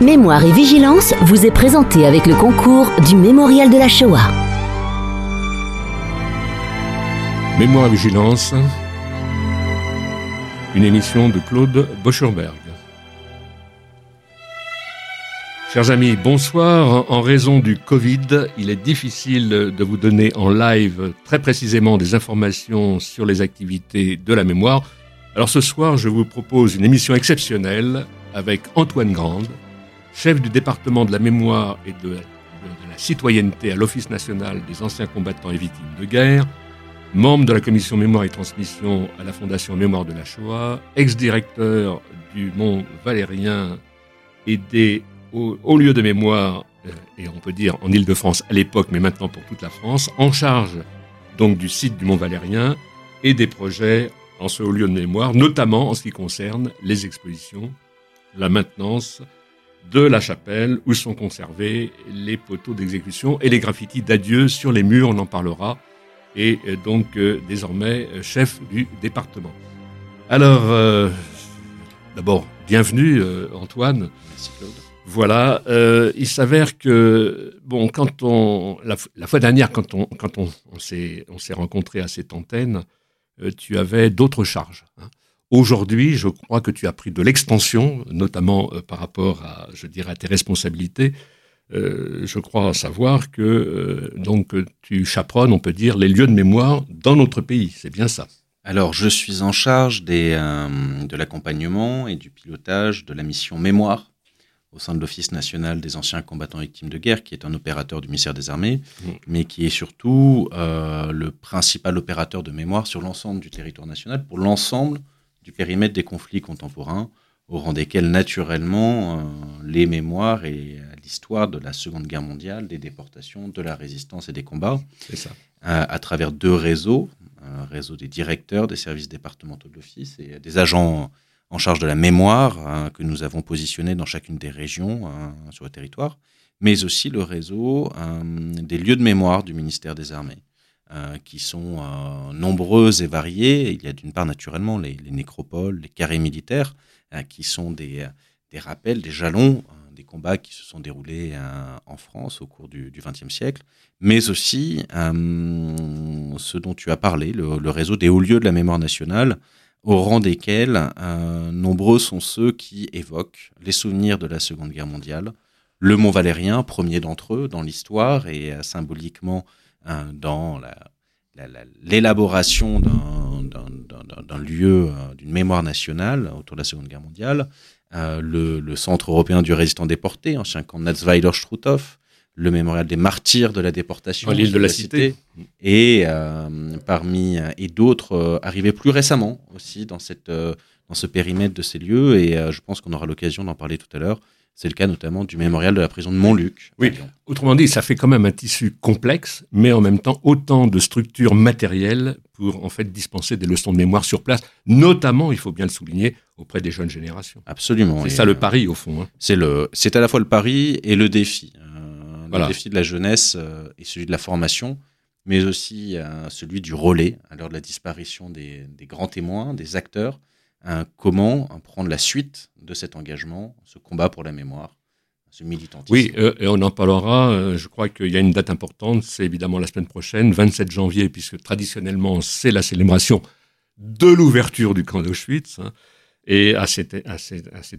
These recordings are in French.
Mémoire et Vigilance vous est présenté avec le concours du Mémorial de la Shoah. Mémoire et Vigilance, une émission de Claude Boschenberg. Chers amis, bonsoir. En raison du Covid, il est difficile de vous donner en live très précisément des informations sur les activités de la mémoire. Alors ce soir, je vous propose une émission exceptionnelle avec Antoine Grande, chef du département de la mémoire et de, la citoyenneté à l'Office national des anciens combattants et victimes de guerre, membre de la commission mémoire et transmission à la Fondation Mémoire de la Shoah, ex-directeur du Mont Valérien et des hauts lieux de mémoire, euh, et on peut dire en Ile-de-France à l'époque, mais maintenant pour toute la France, en charge donc du site du Mont Valérien et des projets en ce haut lieu de mémoire, notamment en ce qui concerne les expositions, la maintenance de la chapelle où sont conservés les poteaux d'exécution et les graffitis d'adieu sur les murs, on en parlera, et euh, donc euh, désormais euh, chef du département. Alors, euh, d'abord, bienvenue Antoine. Merci Claude. Voilà, il s'avère que bon, quand on la, la fois dernière, quand on quand on, on s'est on s'est rencontré à cette antenne, tu avais d'autres charges. hein. Aujourd'hui, je crois que tu as pris de l'expansion, notamment euh, par rapport à, je dirais, à tes responsabilités. Euh, je crois savoir que euh, donc tu chaperonnes, on peut dire, les lieux de mémoire dans notre pays. C'est bien ça. Alors, je suis en charge des, euh, de l'accompagnement et du pilotage de la mission Mémoire au sein de l'Office national des anciens combattants victimes de guerre, qui est un opérateur du ministère des Armées, Mm. mais qui est surtout le principal opérateur de mémoire sur l'ensemble du territoire national, pour l'ensemble du périmètre des conflits contemporains, au rang desquels, naturellement, euh, les mémoires et euh, l'histoire de la Seconde Guerre mondiale, des déportations, de la résistance et des combats. C'est ça. euh, à travers deux réseaux, un réseau des directeurs des services départementaux de l'Office et des agents en charge de la mémoire hein, que nous avons positionnés dans chacune des régions hein, sur le territoire, mais aussi le réseau des lieux de mémoire du ministère des Armées, euh, qui sont euh, nombreux et variés. Il y a d'une part naturellement les, les nécropoles, les carrés militaires, euh, qui sont des, rappels, des jalons des combats qui se sont déroulés en France au cours du XXe siècle, mais aussi ce dont tu as parlé, le, réseau des hauts lieux de la mémoire nationale, au rang desquels nombreux sont ceux qui évoquent les souvenirs de la Seconde Guerre mondiale, le Mont Valérien, premier d'entre eux dans l'histoire et symboliquement euh, dans la- la- la- l'élaboration d'un- lieu, euh, d'une mémoire nationale autour de la Seconde Guerre mondiale, euh, le, le Centre européen du résistant déporté, ancien camp Natzweiler-Struthof, le mémorial des martyrs de la déportation, l'île de la Cité. et euh, parmi et d'autres euh, arrivés plus récemment aussi dans cette euh, dans ce périmètre de ces lieux et je pense qu'on aura l'occasion d'en parler tout à l'heure. C'est le cas notamment du mémorial de la prison de Montluc. Oui. Autrement dit, ça fait quand même un tissu complexe, mais en même temps autant de structures matérielles pour en fait dispenser des leçons de mémoire sur place, notamment, il faut bien le souligner, auprès des jeunes générations. Absolument. C'est Et, ça euh, le pari au fond. hein. C'est le, c'est à la fois le pari et le défi. Euh, Voilà. Le défi de la jeunesse euh, et celui de la formation, mais aussi euh, celui du relais à l'heure de la disparition des, des grands témoins, des acteurs. Comment prendre la suite de cet engagement, ce combat pour la mémoire, ce militantisme. Oui, euh, et on en parlera. euh, je crois qu'il y a une date importante, c'est évidemment la semaine prochaine, 27 janvier, puisque traditionnellement c'est la célébration de l'ouverture du camp d'Auschwitz. hein. Et à cette,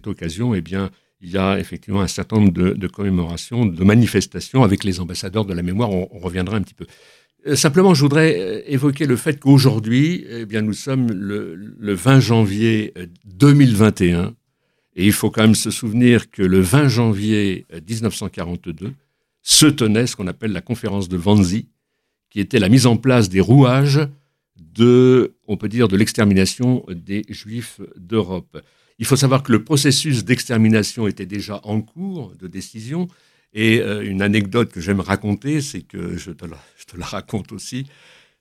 occasion, eh bien, il y a effectivement un certain nombre de, commémorations, de manifestations avec les ambassadeurs de la mémoire. On reviendra un petit peu. Euh, Simplement, je voudrais euh, évoquer le fait qu'aujourd'hui, eh bien, nous sommes le, le 20 janvier euh, 2021. Et il faut quand même se souvenir que le 20 janvier euh, 1942 se tenait ce qu'on appelle la conférence de Wannsee, qui était la mise en place des rouages de, on peut dire, de l'extermination des Juifs d'Europe. Il faut savoir que le processus d'extermination était déjà en cours de décision. Et euh, une anecdote que j'aime raconter, c'est que je te, la, raconte aussi,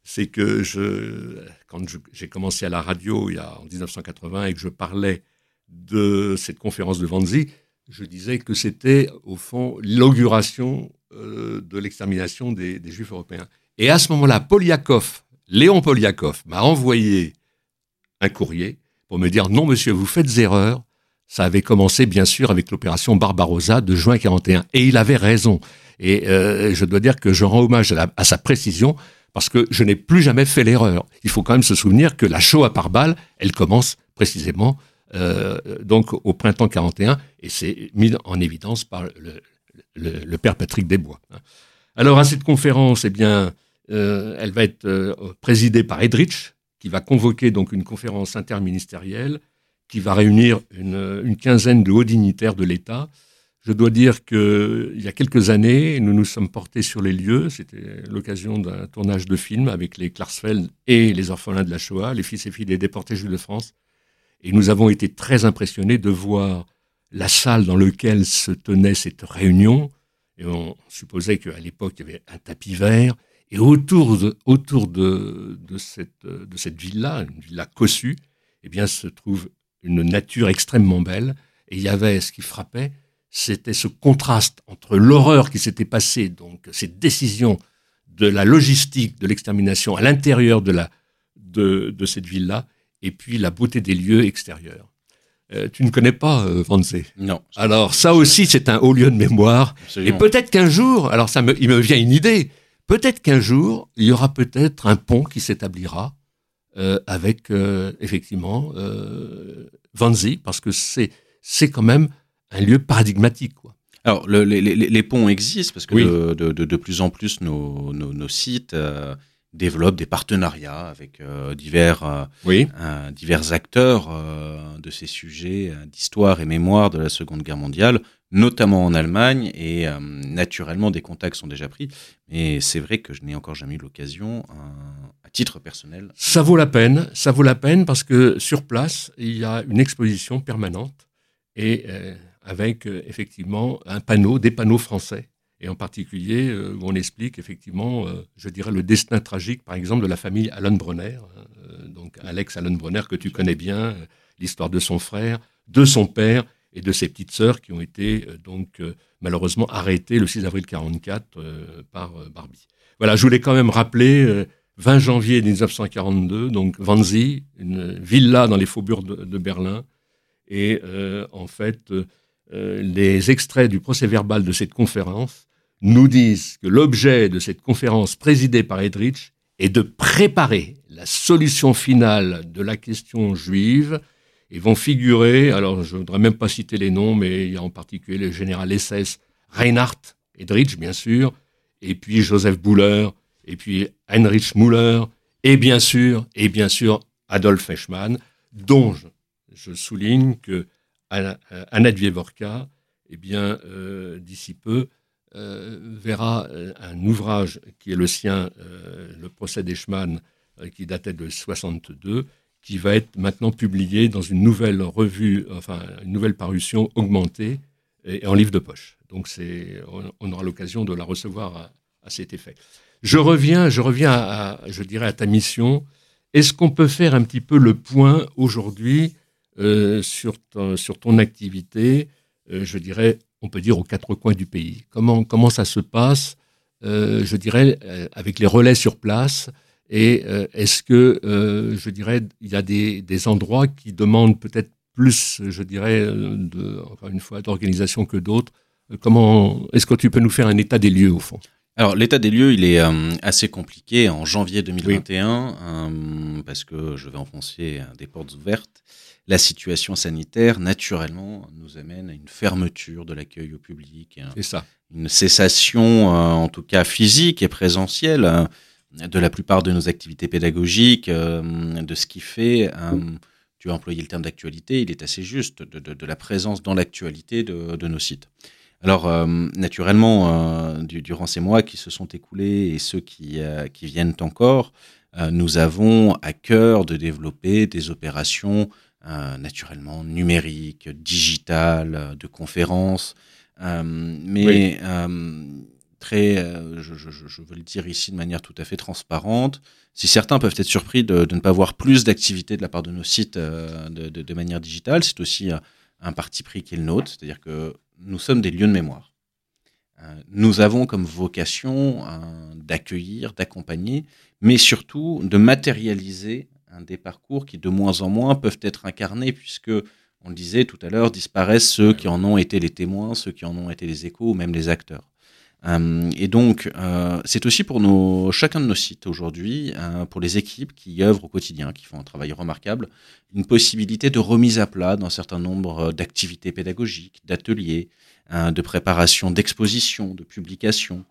c'est que quand j'ai commencé à la radio il y a, en 1980 et que je parlais de cette conférence de Wannsee, je disais que c'était au fond l'inauguration euh, de l'extermination des, des Juifs européens. Et à ce moment-là, Poliakov, Léon Poliakov, m'a envoyé un courrier pour me dire non, monsieur, vous faites erreur. Ça avait commencé bien sûr avec l'opération Barbarossa de juin 41. Et il avait raison. Et euh, je dois dire que je rends hommage à, sa précision parce que je n'ai plus jamais fait l'erreur. Il faut quand même se souvenir que la Shoah par balle, elle commence précisément euh, donc au printemps 41 et c'est mis en évidence par le, père Patrick Desbois. Alors à cette conférence, eh bien, euh, elle va être présidée par Edrich, qui va convoquer donc une conférence interministérielle qui va réunir une, quinzaine de hauts dignitaires de l'État. Je dois dire qu'il y a quelques années, nous nous sommes portés sur les lieux. C'était l'occasion d'un tournage de film avec les Klarsfeld et les orphelins de la Shoah, les fils et filles des déportés juifs de France. Et nous avons été très impressionnés de voir la salle dans laquelle se tenait cette réunion. Et on supposait qu'à l'époque, il y avait un tapis vert. Et autour de, autour de, de cette, de cette villa, une villa cossue, eh bien, se trouve une nature extrêmement belle. Et il y avait ce qui frappait, c'était ce contraste entre l'horreur qui s'était passée, donc cette décision de la logistique de l'extermination à l'intérieur de, la, de, de cette ville-là, et puis la beauté des lieux extérieurs. Euh, tu ne connais pas euh, Wannsee? Non. Alors ça aussi, c'est un haut lieu de mémoire. Et peut-être qu'un jour, alors ça me, il me vient une idée, peut-être qu'un jour, il y aura peut-être un pont qui s'établira euh, avec euh, effectivement euh, Vanzi, parce que c'est c'est quand même un lieu paradigmatique. Quoi. Alors, le, les, les, ponts existent parce que de, de, de, plus en plus nos, nos, nos sites développent des partenariats avec divers, oui. divers acteurs de ces sujets d'histoire et mémoire de la Seconde Guerre mondiale, notamment en Allemagne, et naturellement des contacts sont déjà pris. Mais c'est vrai que je n'ai encore jamais eu l'occasion, titre personnel Ça vaut la peine, ça vaut la peine parce que sur place, il y a une exposition permanente et euh, avec euh, effectivement un panneau, des panneaux français. Et en particulier, euh, où on explique effectivement, je dirais, le destin tragique, par exemple, de la famille Allen Bronner. donc Alex Allen Bronner, que tu connais bien, l'histoire de son frère, de son père et de ses petites sœurs qui ont été donc malheureusement arrêtées le 6 avril 1944 par Barbie. Voilà, je voulais quand même rappeler 20 janvier 1942, donc Wannsee, une villa dans les faubourgs de, Berlin. Et euh, en fait, euh, les extraits du procès verbal de cette conférence nous disent que l'objet de cette conférence présidée par Edrich est de préparer la solution finale de la question juive et vont figurer, alors je ne voudrais même pas citer les noms, mais il y a en particulier le général SS Reinhard Edrich, bien sûr, et puis Joseph Buller, et puis Heinrich Müller, et bien sûr, et bien sûr, Adolf Eichmann, dont je, souligne que Anna Dvievorka, eh bien, euh, d'ici peu, euh, verra euh, un ouvrage qui est le sien, le procès d'Eichmann, qui datait de 62, qui va être maintenant publié dans une nouvelle revue, enfin une nouvelle parution augmentée et, en livre de poche. Donc on, aura l'occasion de la recevoir à cet effet. Je reviens, je reviens à, je dirais, à ta mission. Est-ce qu'on peut faire un petit peu le point aujourd'hui euh, sur, ton, activité, euh, je dirais, on peut dire aux quatre coins du pays. Comment, comment ça se passe, euh, je dirais, avec les relais sur place. Et est-ce que, je dirais, il y a des, des endroits qui demandent peut-être plus, je dirais, de, encore une fois, d'organisation que d'autres? Comment est-ce que tu peux nous faire un état des lieux au fond? Alors l'état des lieux, il est euh, assez compliqué en janvier 2021 euh, parce que je vais enfoncer des portes ouvertes. La situation sanitaire, naturellement, nous amène à une fermeture de l'accueil au public, C'est ça. une cessation, euh, en tout cas physique et présentielle, de la plupart de nos activités pédagogiques, de ce qui fait tu as employé le terme d'actualité, il est assez juste, de, la présence dans l'actualité de, nos sites. Alors, euh, naturellement, euh, durant ces mois qui se sont écoulés et ceux qui, euh, qui viennent encore, nous avons à cœur de développer des opérations naturellement numériques, digitales, de conférences, mais très, je, je, je, veux le dire ici de manière tout à fait transparente. Si certains peuvent être surpris de, de ne pas voir plus d'activité de la part de nos sites de, de, de manière digitale, c'est aussi un parti pris qui est le nôtre, c'est-à-dire que nous sommes des lieux de mémoire. Euh, nous avons comme vocation euh, d'accueillir, d'accompagner, mais surtout de matérialiser des parcours qui de moins en moins peuvent être incarnés puisque on le disait tout à l'heure, disparaissent ceux qui en ont été les témoins, ceux qui en ont été les échos ou même les acteurs. Euh, et donc, euh, c'est aussi pour nos, chacun de nos sites aujourd'hui, euh, pour les équipes qui œuvrent au quotidien, qui font un travail remarquable, une possibilité de remise à plat d'un certain nombre d'activités pédagogiques, d'ateliers, de préparation d'expositions, de publications.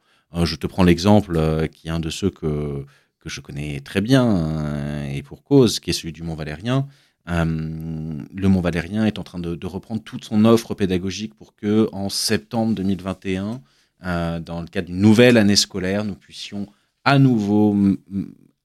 je te prends l'exemple qui est un de ceux que, que je connais très bien, et pour cause, qui est celui du Mont Valérien. le Mont Valérien est en train de, de, reprendre toute son offre pédagogique pour que, en septembre 2021, euh, dans le cadre d'une nouvelle année scolaire, nous puissions à nouveau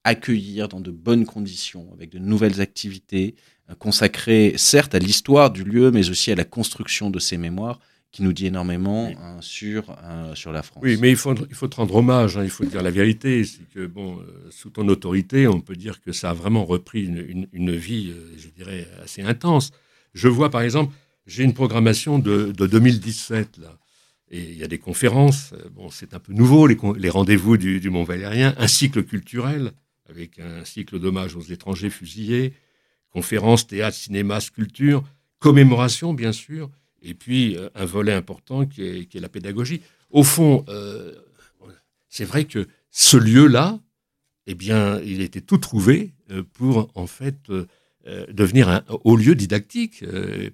accueillir dans de bonnes conditions, avec de nouvelles activités, euh, consacrées certes à l'histoire du lieu, mais aussi à la construction de ces mémoires, qui nous dit énormément hein, sur, euh, sur la France. Oui, mais il faut, il faut te rendre hommage, hein, il faut dire la vérité. C'est que, bon, sous ton autorité, on peut dire que ça a vraiment repris une, une, vie, je dirais, assez intense. Je vois, par exemple, j'ai une programmation de, de 2017, là. Et il y a des conférences, euh, bon, c'est un peu nouveau, les, les rendez-vous du, du, Mont Valérien, un cycle culturel, avec un cycle d'hommage aux étrangers fusillés, conférences, théâtre, cinéma, sculpture, commémoration, bien sûr, et puis euh, un volet important qui est, qui est, la pédagogie. Au fond, euh, c'est vrai que ce lieu-là, eh bien, il était tout trouvé pour, en fait, euh, devenir un haut lieu didactique,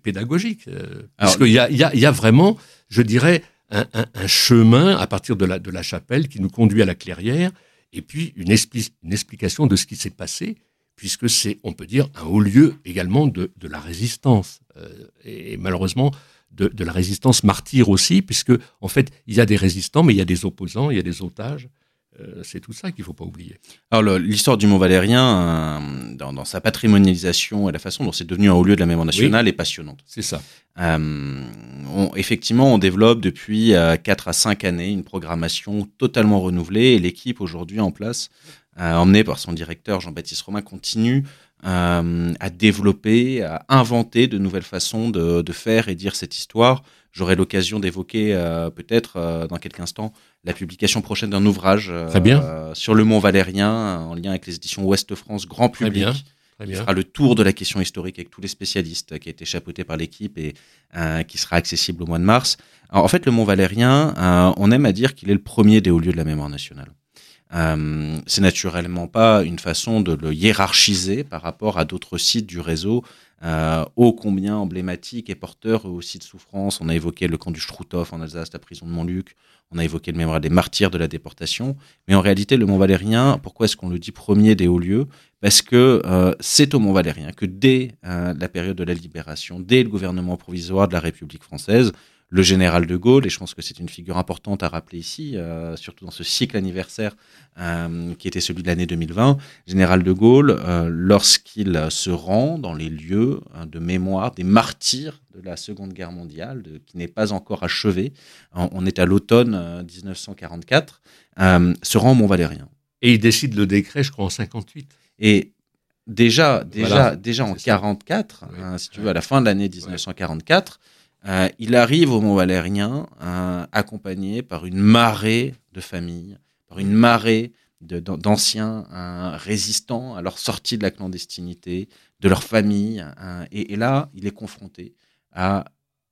pédagogique. parce qu'il y a, y, y a vraiment, je dirais, un, chemin à partir de la, chapelle qui nous conduit à la clairière, et puis une, expli une explication de ce qui s'est passé, puisque c'est, on peut dire, un haut lieu également de, la résistance, euh, et, malheureusement de, de, la résistance martyre aussi, puisque en fait, il y a des résistants, mais il y a des opposants, il y a des otages, c'est tout ça qu'il ne faut pas oublier. Alors l'histoire du Mont Valérien, euh, dans, dans, sa patrimonialisation et la façon dont c'est devenu un haut lieu de la mémoire nationale, oui, est passionnante. C'est ça. Euh, on, effectivement, on développe depuis euh, 4 à 5 années une programmation totalement renouvelée et l'équipe aujourd'hui en place, euh, emmenée par son directeur Jean-Baptiste Romain, continue à développer, à inventer de nouvelles façons de, de faire et dire cette histoire J'aurai l'occasion d'évoquer euh, peut-être euh, dans quelques instants la publication prochaine d'un ouvrage euh, sur le Mont Valérien en lien avec les éditions Ouest France Grand Public. Très bien. Très qui fera le tour de la question historique avec tous les spécialistes, qui a été chapeauté par l'équipe et qui sera accessible au mois de mars. Alors, en fait, le Mont Valérien, on aime à dire qu'il est le premier des hauts lieux de la mémoire nationale. Euh, c'est naturellement pas une façon de le hiérarchiser par rapport à d'autres sites du réseau, euh, ô combien emblématiques et porteurs aussi de souffrance. On a évoqué le camp du Struthof en Alsace, la prison de Montluc. On a évoqué le mémoire des martyrs de la déportation. Mais en réalité, le Mont Valérien, pourquoi est-ce qu'on le dit premier des hauts lieux? Parce que euh, c'est au Mont Valérien que dès la période de la libération, dès le gouvernement provisoire de la République française, le général de Gaulle, et je pense que c'est une figure importante à rappeler ici, euh, surtout dans ce cycle anniversaire euh, qui était celui de l'année 2020, général de Gaulle, euh, lorsqu'il se rend dans les lieux hein, de mémoire des martyrs de la Seconde Guerre mondiale, de, qui n'est pas encore achevée, on, on est à l'automne 1944, se rend au Mont-Valérien. Et il décide le décret, je crois, en 58. Et déjà, déjà, voilà, déjà en 44, hein, si tu veux, à la fin de l'année 1944, euh, il arrive au Mont Valérien euh, accompagné par une marée de familles, par une marée d'anciens euh, résistants à leur sortie de la clandestinité, de leur famille. Et, là, il est confronté à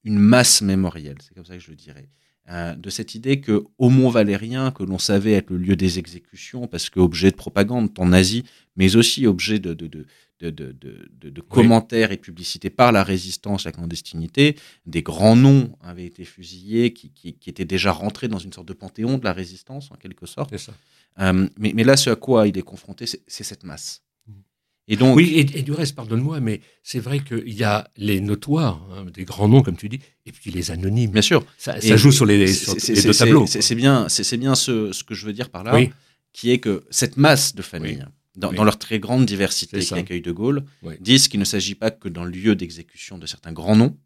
une masse mémorielle, c'est comme ça que je le dirais, de cette idée que au Mont Valérien, que l'on savait être le lieu des exécutions, parce que objet de propagande en Asie, mais aussi objet de, de, de, de, de commentaires et publicités par la résistance à la clandestinité. Des grands noms avaient été fusillés qui, qui, qui, étaient déjà rentrés dans une sorte de panthéon de la résistance, en quelque sorte. Ça. Euh, mais, mais, là, ce à quoi il est confronté, c'est cette masse. Et donc, oui, et, et du reste, pardonne-moi, mais c'est vrai qu'il y a les notoires, hein, des grands noms, comme tu dis, et puis les anonymes. Bien sûr. Ça, ça joue sur les, sur les deux tableaux. C'est bien, c'est bien ce, ce, que je veux dire par là, oui. qui est que cette masse de familles, oui dans, oui. dans, leur très grande diversité qui accueille De Gaulle, oui. disent qu'il ne s'agit pas que dans le lieu d'exécution de certains grands noms,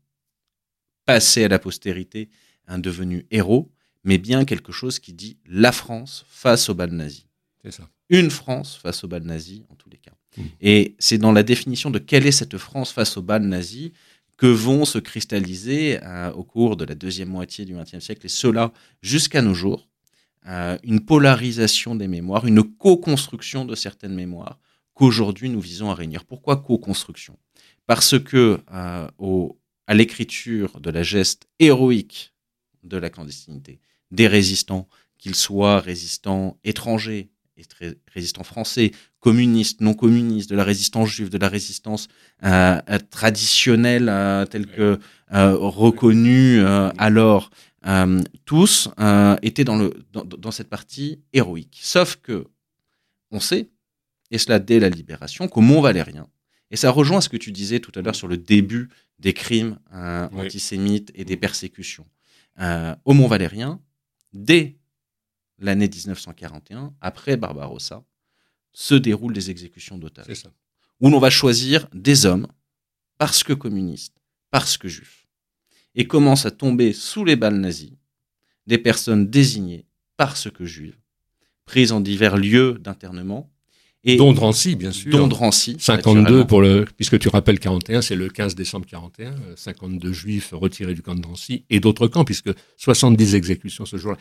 passés à la postérité, un devenu héros, mais bien quelque chose qui dit la France face au bal nazi. Ça. Une France face au bal nazi, en tous les cas. Mmh. Et c'est dans la définition de quelle est cette France face au bal nazi que vont se cristalliser euh, au cours de la deuxième moitié du XXe siècle, et cela jusqu'à nos jours, euh, une polarisation des mémoires, une co-construction de certaines mémoires qu'aujourd'hui nous visons à réunir. Pourquoi co-construction? Parce que euh, au à l'écriture de la geste héroïque de la clandestinité, des résistants, qu'ils soient résistants étrangers, résistants français, communistes, non communistes, de la résistance juive, de la résistance euh, traditionnelle euh, telle que reconnue alors, tous étaient dans, le, dans, cette partie héroïque. Sauf que on sait, et cela dès la libération, qu'au Mont Valérien, et ça rejoint ce que tu disais tout à l'heure sur le début des crimes antisémites et des persécutions. au Mont Valérien, dès l'année 1941, après Barbarossa, se déroulent des exécutions d'otages. Où l'on va choisir des hommes, parce que communistes, parce que juifs, et commence à tomber sous les balles nazies des personnes désignées parce que juives, prises en divers lieux d'internement. Et dont Drancy, bien sûr. Dont Drancy. 52 pour le, puisque tu rappelles 41, c'est le 15 décembre 41, 52 juifs retirés du camp de Drancy et d'autres camps, puisque 70 exécutions ce jour-là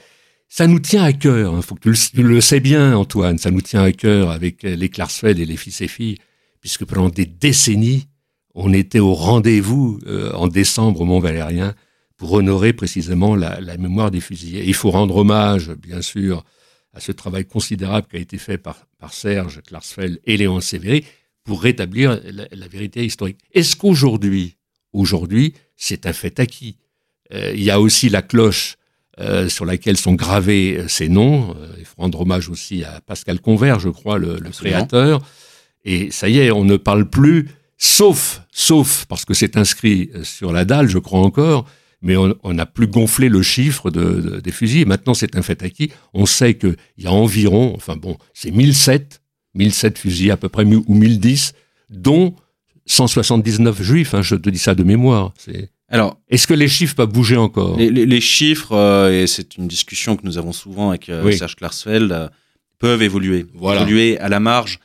ça nous tient à cœur. Hein. Faut que tu le, sais bien, Antoine. Ça nous tient à cœur avec les Klarsfeld et les fils et filles, puisque pendant des décennies, on était au rendez-vous euh, en décembre au Mont Valérien pour honorer précisément la, mémoire des fusillés. il faut rendre hommage, bien sûr, à ce travail considérable qui a été fait par, par Serge Klarsfeld et Léon Sévéry pour rétablir la, vérité historique. Est-ce qu'aujourd'hui, aujourd'hui, c'est un fait acquis? Euh, Il y a aussi la cloche euh, sur laquelle sont gravés euh, ces noms. Euh, il faut rendre hommage aussi à Pascal Convert, je crois, le, créateur. Et ça y est, on ne parle plus, sauf, sauf parce que c'est inscrit sur la dalle, je crois encore, mais on n'a plus gonflé le chiffre de, des fusils. maintenant, c'est un fait acquis. On sait qu'il y a environ, enfin bon, c'est 1007, 1007 fusils à peu près, ou 1010, dont 179 juifs, hein, je te dis ça de mémoire. C'est alors, est-ce que les chiffres peuvent bouger encore? les, chiffres, euh, et c'est une discussion que nous avons souvent avec euh, Serge Klarsfeld, euh, peuvent évoluer, évoluer à la marge.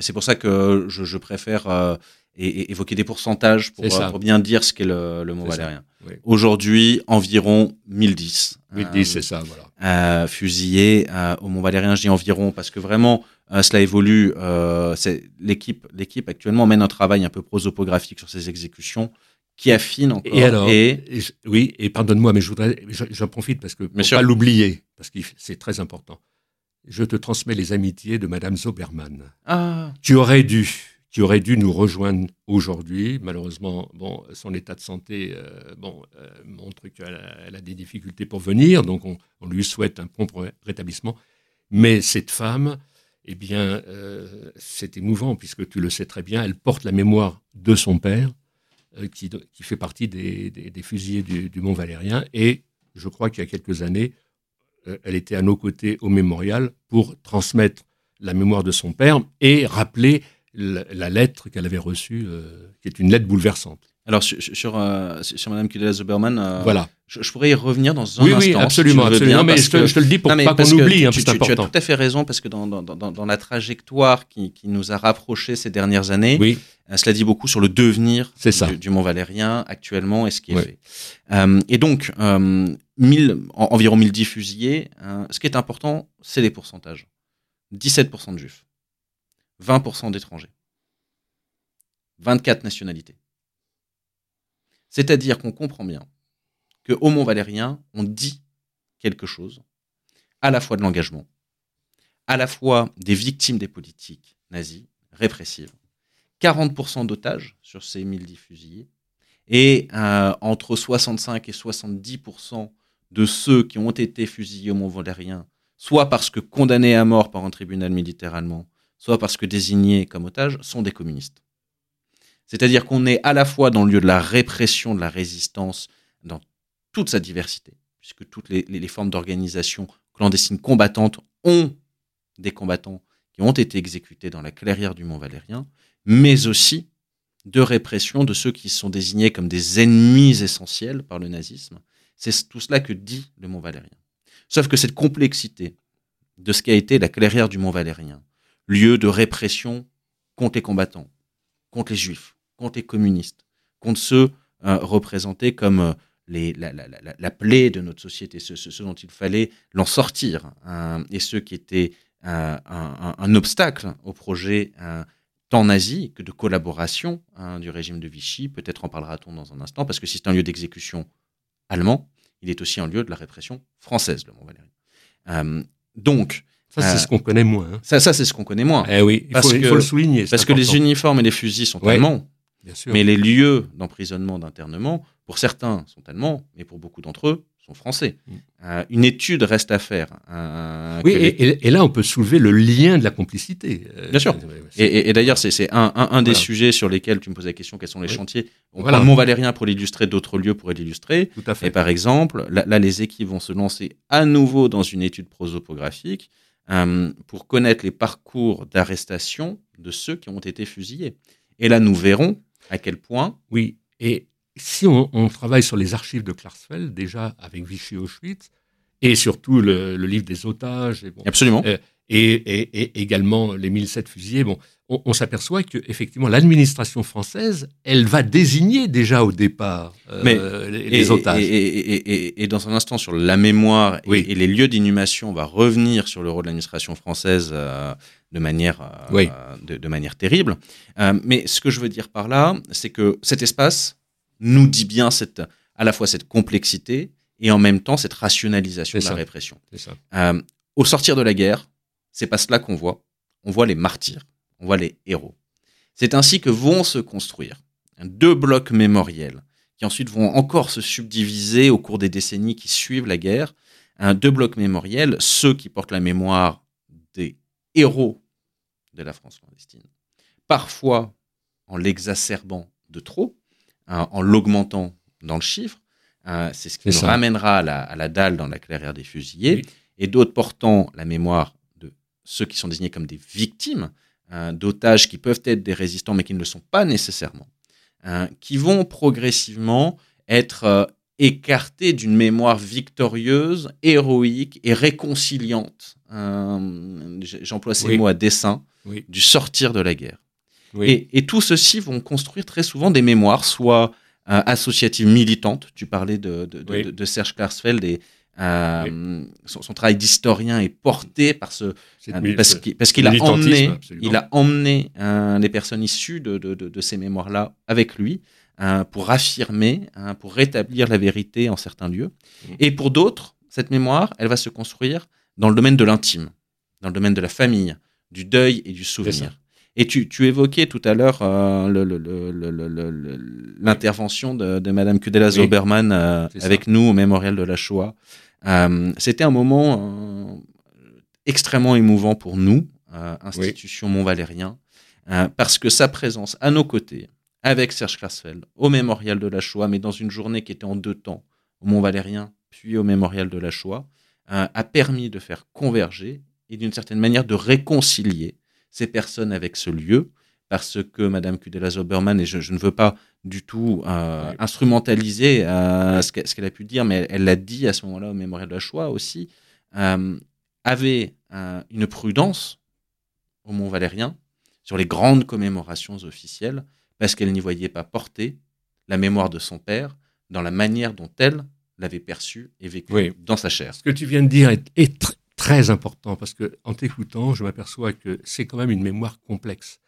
C'est pour ça que je, préfère évoquer des pourcentages pour, bien dire ce qu'est le, le mot valérien. Aujourd'hui, environ 1010. 1010, c'est ça, voilà. fusillés au Mont Valérien, je dis environ parce que vraiment, cela évolue. l'équipe, l'équipe actuellement mène un travail un peu prosopographique sur ces exécutions qui affine encore. Et alors, oui, et pardonne-moi, mais je voudrais, j'en profite parce que pour ne pas l'oublier, parce que c'est très important. Je te transmets les amitiés de Madame Zoberman. Ah. Tu aurais dû, tu aurais dû nous rejoindre aujourd'hui. Malheureusement, bon, son état de santé, euh, bon, euh, montre qu'elle a, des difficultés pour venir, donc on, lui souhaite un prompt rétablissement. Mais cette femme, eh bien, euh, c'est émouvant puisque tu le sais très bien, elle porte la mémoire de son père qui, fait partie des, fusillés du, Mont Valérien. Et je crois qu'il y a quelques années, elle était à nos côtés au mémorial pour transmettre la mémoire de son père et rappeler la, lettre qu'elle avait reçue, euh, qui est une lettre bouleversante. Alors sur, sur, Madame Kudela Zuberman, voilà. Je, pourrais y revenir dans un instant. Oui, absolument. absolument. mais je, te, le dis pour pas qu'on oublie, hein, c'est important. Tu as tout à fait raison, parce que dans, dans, dans, la trajectoire qui, qui, nous a rapprochés ces dernières années, oui. Euh, cela dit beaucoup sur le devenir du, du, Mont Valérien actuellement et ce qui est fait. Euh, et donc, euh, 1000, environ 1010 fusillés. Euh, ce qui est important, c'est les pourcentages. 17% de juifs, 20% d'étrangers, 24 nationalités. C'est-à-dire qu'on comprend bien qu'au Mont Valérien, on dit quelque chose, à la fois de l'engagement, à la fois des victimes des politiques nazies, répressives, 40% d'otages sur ces 1010 fusillés, et euh, entre 65 et 70% de ceux qui ont été fusillés au Mont Valérien, soit parce que condamnés à mort par un tribunal militaire allemand, soit parce que désignés comme otages, sont des communistes. C'est-à-dire qu'on est à la fois dans le lieu de la répression de la résistance, dans toute sa diversité, puisque toutes les, formes d'organisation clandestine combattantes ont des combattants qui ont été exécutés dans la clairière du Mont Valérien, mais aussi de répression de ceux qui sont désignés comme des ennemis essentiels par le nazisme. C'est tout cela que dit le Mont Valérien. Sauf que cette complexité de ce qu'a été la clairière du Mont Valérien, lieu de répression contre les combattants, contre les juifs, contre les communistes, contre ceux euh, représentés comme euh, la, plaie de notre société, ceux, dont il fallait l'en sortir, hein, et ceux qui étaient euh, un, obstacle au projet temps nazi que de collaboration hein, du régime de Vichy. Peut-être en parlera-t-on dans un instant, parce que si c'est un lieu d'exécution allemand, il est aussi un lieu de la répression française, le Mont. Euh, donc, ça, c'est euh, ce qu'on connaît moins. hein. ça, ça c'est ce qu'on connaît moins. Eh oui, il Parce faut, il que- faut le souligner. Parce que les uniformes et les fusils sont Ouais. allemands. Mais les lieux d'emprisonnement, d'internement, pour certains sont allemands, mais pour beaucoup d'entre eux sont français. Mm. Euh, une étude reste à faire. euh, Oui, les- et, là, on peut soulever le lien de la complicité. Euh, Bien sûr. c'est- Et, d'ailleurs, c'est un, des sujets sur lesquels tu me poses la question quels sont les Oui. chantiers On Voilà. prend le Mont Valérien pour l'illustrer, d'autres lieux pour l'illustrer. Tout à fait. Et par exemple, là, là, les équipes vont se lancer à nouveau dans une étude prosopographique euh, pour connaître les parcours d'arrestation de ceux qui ont été fusillés. Et là, nous verrons à quel point. Oui, et si on, on travaille sur les archives de Klarsfeld, déjà avec Vichy Auschwitz, et surtout le, le livre des otages, et, bon, Absolument. Euh, et, et- et également les 1007 fusillés, bon, on, on s'aperçoit que effectivement l'administration française, elle va désigner déjà au départ euh, Mais- les, otages. et, dans un instant, sur la mémoire Oui. et, les lieux d'inhumation, on va revenir sur le rôle de l'administration française euh, de, manière, euh, Oui. de, de manière terrible. Euh, mais ce que je veux dire par là, c'est que cet espace nous dit bien cette, à la fois cette complexité et en même temps cette rationalisation de la répression. Ça. Euh, au sortir de la guerre, c'est pas cela qu'on voit. On voit les martyrs, on voit les héros. C'est ainsi que vont se construire deux blocs mémoriels qui ensuite vont encore se subdiviser au cours des décennies qui suivent la guerre. Deux blocs mémoriels, ceux qui portent la mémoire des héros de la France clandestine, parfois en l'exacerbant de trop, hein, en l'augmentant dans le chiffre. Euh, c'est ce qui nous ça. ramènera à la, à la dalle dans la clairière des fusillés Oui. et d'autres portant la mémoire de ceux qui sont désignés comme des victimes hein, d'otages qui peuvent être des résistants mais qui ne le sont pas nécessairement, hein, qui vont progressivement être euh, écartés d'une mémoire victorieuse, héroïque et réconciliante. J- J'emploie ces Oui. mots à dessein Oui. du sortir de la guerre. Oui. Et, et tout ceci vont construire très souvent des mémoires, soit euh, associatives militantes. Tu parlais de, de, de- Oui. de- de Serge Klarsfeld et euh, son, son travail d'historien est porté par ce euh, parce ce- qu'il parce qu'il a emmené, absolument. il a emmené euh, les personnes issues de, ces mémoires-là avec lui euh, pour affirmer, pour rétablir la vérité en certains lieux. Et pour d'autres, cette mémoire, elle va se construire dans le domaine de l'intime, dans le domaine de la famille, du deuil et du souvenir. Et tu, tu évoquais tout à l'heure euh, l'intervention de, de Madame Kudela Oui. Zoberman euh, avec nous au mémorial de la Shoah. Euh, C'était un moment extrêmement émouvant pour nous, institution Mont-Valérien, euh, parce que sa présence à nos côtés, avec Serge Klarsfeld, au mémorial de la Shoah, mais dans une journée qui était en deux temps, au Mont-Valérien, puis au mémorial de la Shoah, a permis de faire converger et d'une certaine manière de réconcilier ces personnes avec ce lieu, parce que Madame Kudela Zoberman, et je, je ne veux pas du tout euh, Oui. instrumentaliser euh, ce qu'elle a pu dire, mais elle- l'a dit à ce moment-là au mémorial de la Shoah aussi, euh, avait euh, une prudence au Mont Valérien sur les grandes commémorations officielles, parce qu'elle n'y voyait pas porter la mémoire de son père dans la manière dont elle l'avait perçue et vécue Oui. dans sa chair. Ce que tu viens de dire est, est tr- très important parce que en t'écoutant, je m'aperçois que c'est quand même une mémoire complexe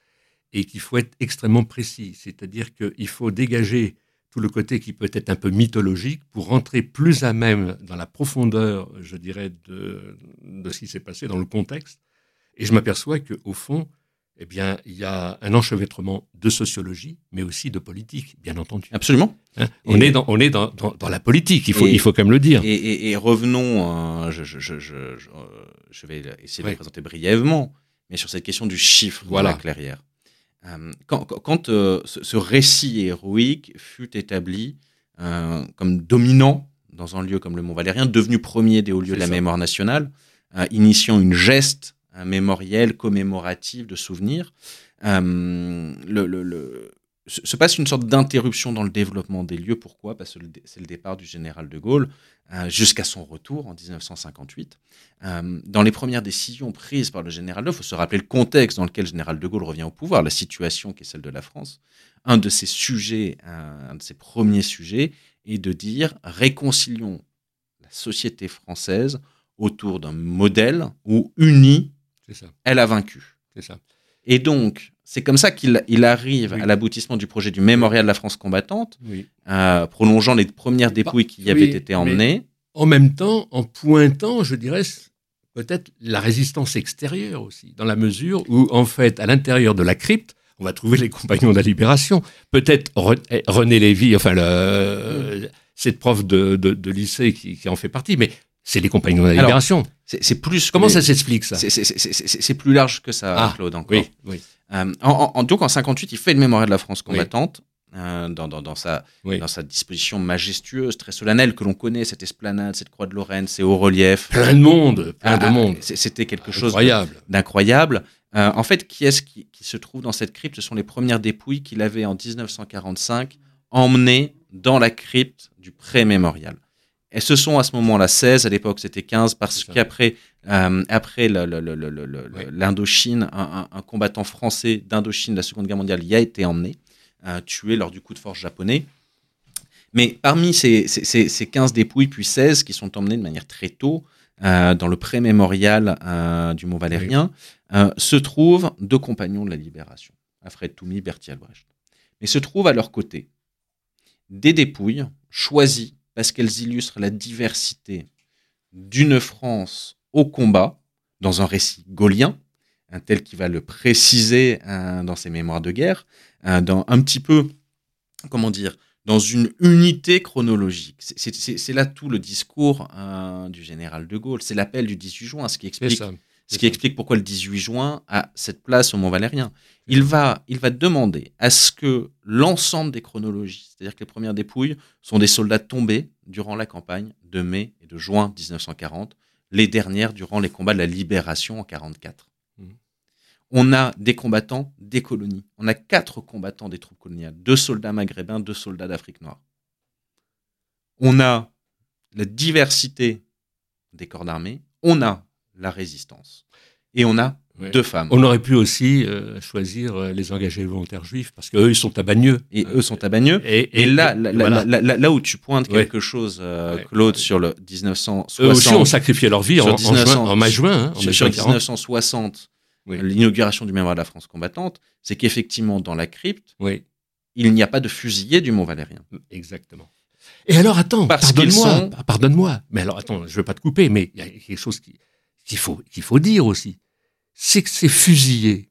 et qu'il faut être extrêmement précis. C'est-à-dire qu'il faut dégager tout le côté qui peut être un peu mythologique pour rentrer plus à même dans la profondeur, je dirais, de, de ce qui s'est passé dans le contexte. Et je m'aperçois qu'au fond, eh bien, il y a un enchevêtrement de sociologie, mais aussi de politique, bien entendu. Absolument. Hein on est, dans, on est dans, dans- dans la politique, il faut, Et- il faut quand même le dire. Et, et- et revenons, euh, je, je- je- je- je- euh, je vais essayer de le présenter brièvement, mais sur cette question du chiffre Voilà. de la clairière. Euh, quand euh, ce, ce récit héroïque fut établi comme dominant dans un lieu comme le Mont Valérien, devenu premier des hauts lieux de la ça. mémoire nationale, initiant une geste un mémoriel commémoratif de souvenirs, euh, se se passe une sorte d'interruption dans le développement des lieux. Pourquoi? Parce que c'est le départ du général de Gaulle euh, jusqu'à son retour en 1958. Euh, dans les premières décisions prises par le général de Gaulle, il faut se rappeler le contexte dans lequel le général de Gaulle revient au pouvoir, la situation qui est celle de la France. Un de ses sujets, un, de ses premiers sujets, est de dire réconcilions la société française autour d'un modèle où unie, C'est ça, elle a vaincu. c'est ça. Et donc, c'est comme ça qu'il il arrive à l'aboutissement du projet du mémorial de la France combattante, euh, prolongeant les premières dépouilles qui y avaient été emmenées. En même temps, en pointant, je dirais, peut-être la résistance extérieure aussi, dans la mesure où, en fait, à l'intérieur de la crypte, on va trouver les compagnons de la libération. Peut-être eh, René Lévy, enfin, le, cette prof de, lycée qui, en fait partie, mais c'est les compagnons de la libération. C'est plus. Comment ça s'explique ça C'est plus large que ça, ah, Claude. Encore. Oui, oui. Euh, en, donc en 58, il fait le mémorial de la France combattante. Euh, dans, dans, sa, dans sa disposition majestueuse, très solennelle, que l'on connaît, cette esplanade, cette croix de Lorraine, ces hauts reliefs. Plein de monde, plein de ah, monde. C'était quelque chose d'incroyable. Euh, en fait, qui est-ce qui, se trouve dans cette crypte? Ce sont les premières dépouilles qu'il avait en 1945 emmenées dans la crypte du pré-mémorial. Et ce sont à ce moment-là 16, à l'époque c'était 15, parce qu'après euh, après l'Indochine, un, combattant français d'Indochine de la Seconde Guerre mondiale y a été emmené, euh, tué lors du coup de force japonais. Mais parmi ces, ces, ces, 15 dépouilles, puis 16 qui sont emmenées de manière très tôt euh, dans le pré-mémorial du Mont Valérien, se trouvent deux compagnons de la libération, Alfred Toumi, Bertie Albrecht. Mais se trouvent à leur côté des dépouilles choisies parce qu'elles illustrent la diversité d'une France au combat dans un récit gaulien, un tel qui va le préciser hein, dans ses mémoires de guerre, hein, dans un petit peu, comment dire, dans une unité chronologique. C'est là tout le discours hein, du général de Gaulle. C'est l'appel du 18 juin, ce qui explique ce qui explique pourquoi le 18 juin a cette place au Mont Valérien. Il va, il va demander à ce que l'ensemble des chronologies, c'est-à-dire que les premières dépouilles sont des soldats tombés durant la campagne de mai et de juin 1940, les dernières durant les combats de la libération en 1944. Mmh. On a des combattants des colonies. On a quatre combattants des troupes coloniales, deux soldats maghrébins, deux soldats d'Afrique noire. On a la diversité des corps d'armée. On a la résistance. Et on a deux femmes. On aurait pu aussi euh, choisir euh, les engagés volontaires juifs, parce qu'eux, ils sont à Bagneux. Et eux sont à Bagneux. Et, là, là, où tu pointes quelque chose, euh, Claude, sur le 1960... Eux aussi ont sacrifié leur vie en, en, mai-juin. Hein, sur, 1960, l'inauguration du mémoire de la France combattante, c'est qu'effectivement, dans la crypte, il n'y a pas de fusillés du Mont Valérien. Exactement. Et alors, attends, pardonne-moi, pardonne-moi. Mais alors, attends, je ne veux pas te couper, mais il y a quelque chose qui qu'il faut, qu'il faut dire aussi, c'est que ces fusillés,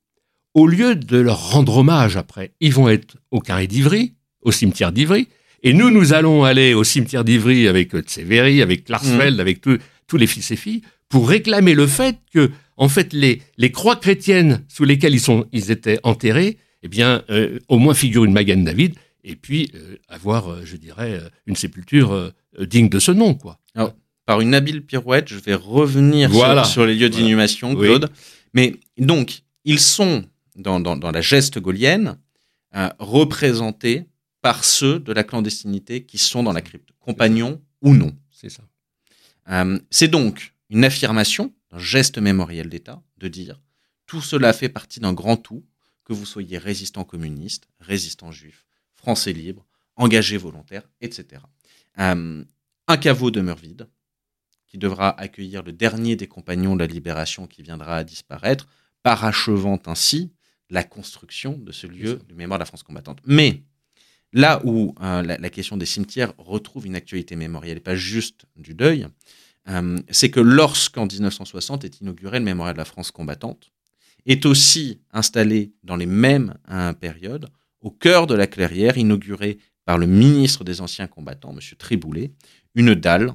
au lieu de leur rendre hommage après, ils vont être au carré d'Ivry, au cimetière d'Ivry, et nous, nous allons aller au cimetière d'Ivry avec Tseveri, avec Klarsfeld, mmh. avec tous les fils et filles, pour réclamer le fait que, en fait, les, les croix chrétiennes sous lesquelles ils, sont, ils étaient enterrés, eh bien, euh, au moins figure une Magan David, et puis euh, avoir, euh, je dirais, une sépulture digne de ce nom, quoi par une habile pirouette, je vais revenir sur, les lieux d'inhumation, Claude. Mais donc, ils sont, dans, la geste gaulienne, euh, représentés par ceux de la clandestinité qui sont dans la crypte, compagnons ou non. C'est ça. Euh, c'est donc une affirmation, un geste mémoriel d'État, de dire tout cela fait partie d'un grand tout, que vous soyez résistant communiste, résistant juif, français libre, engagé volontaire, etc. Euh, un caveau demeure vide, qui devra accueillir le dernier des compagnons de la libération qui viendra à disparaître, parachevant ainsi la construction de ce lieu de mémoire de la France combattante. Mais là où euh, la, question des cimetières retrouve une actualité mémorielle et pas juste du deuil, euh, c'est que lorsqu'en 1960 est inauguré le mémorial de la France combattante, est aussi installé dans les mêmes euh, périodes, au cœur de la clairière, inauguré par le ministre des Anciens Combattants, M. Triboulet, une dalle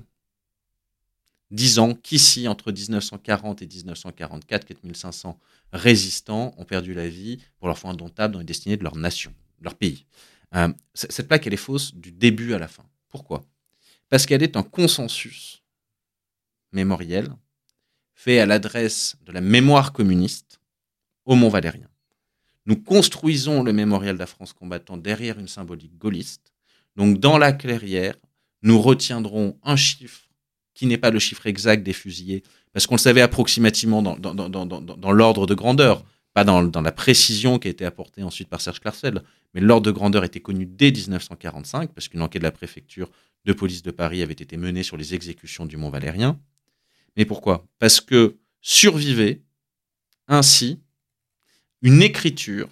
disant qu'ici, entre 1940 et 1944, 4500 résistants ont perdu la vie pour leur foi indomptable dans les destinées de leur nation, de leur pays. Euh, cette plaque, elle est fausse du début à la fin. Pourquoi? Parce qu'elle est un consensus mémoriel fait à l'adresse de la mémoire communiste au Mont Valérien. Nous construisons le mémorial de la France combattante derrière une symbolique gaulliste. Donc, dans la clairière, nous retiendrons un chiffre qui n'est pas le chiffre exact des fusillés, parce qu'on le savait approximativement dans, l'ordre de grandeur, pas dans, la précision qui a été apportée ensuite par Serge Clarcel, mais l'ordre de grandeur était connu dès 1945, parce qu'une enquête de la préfecture de police de Paris avait été menée sur les exécutions du Mont Valérien. Mais pourquoi? Parce que survivait ainsi une écriture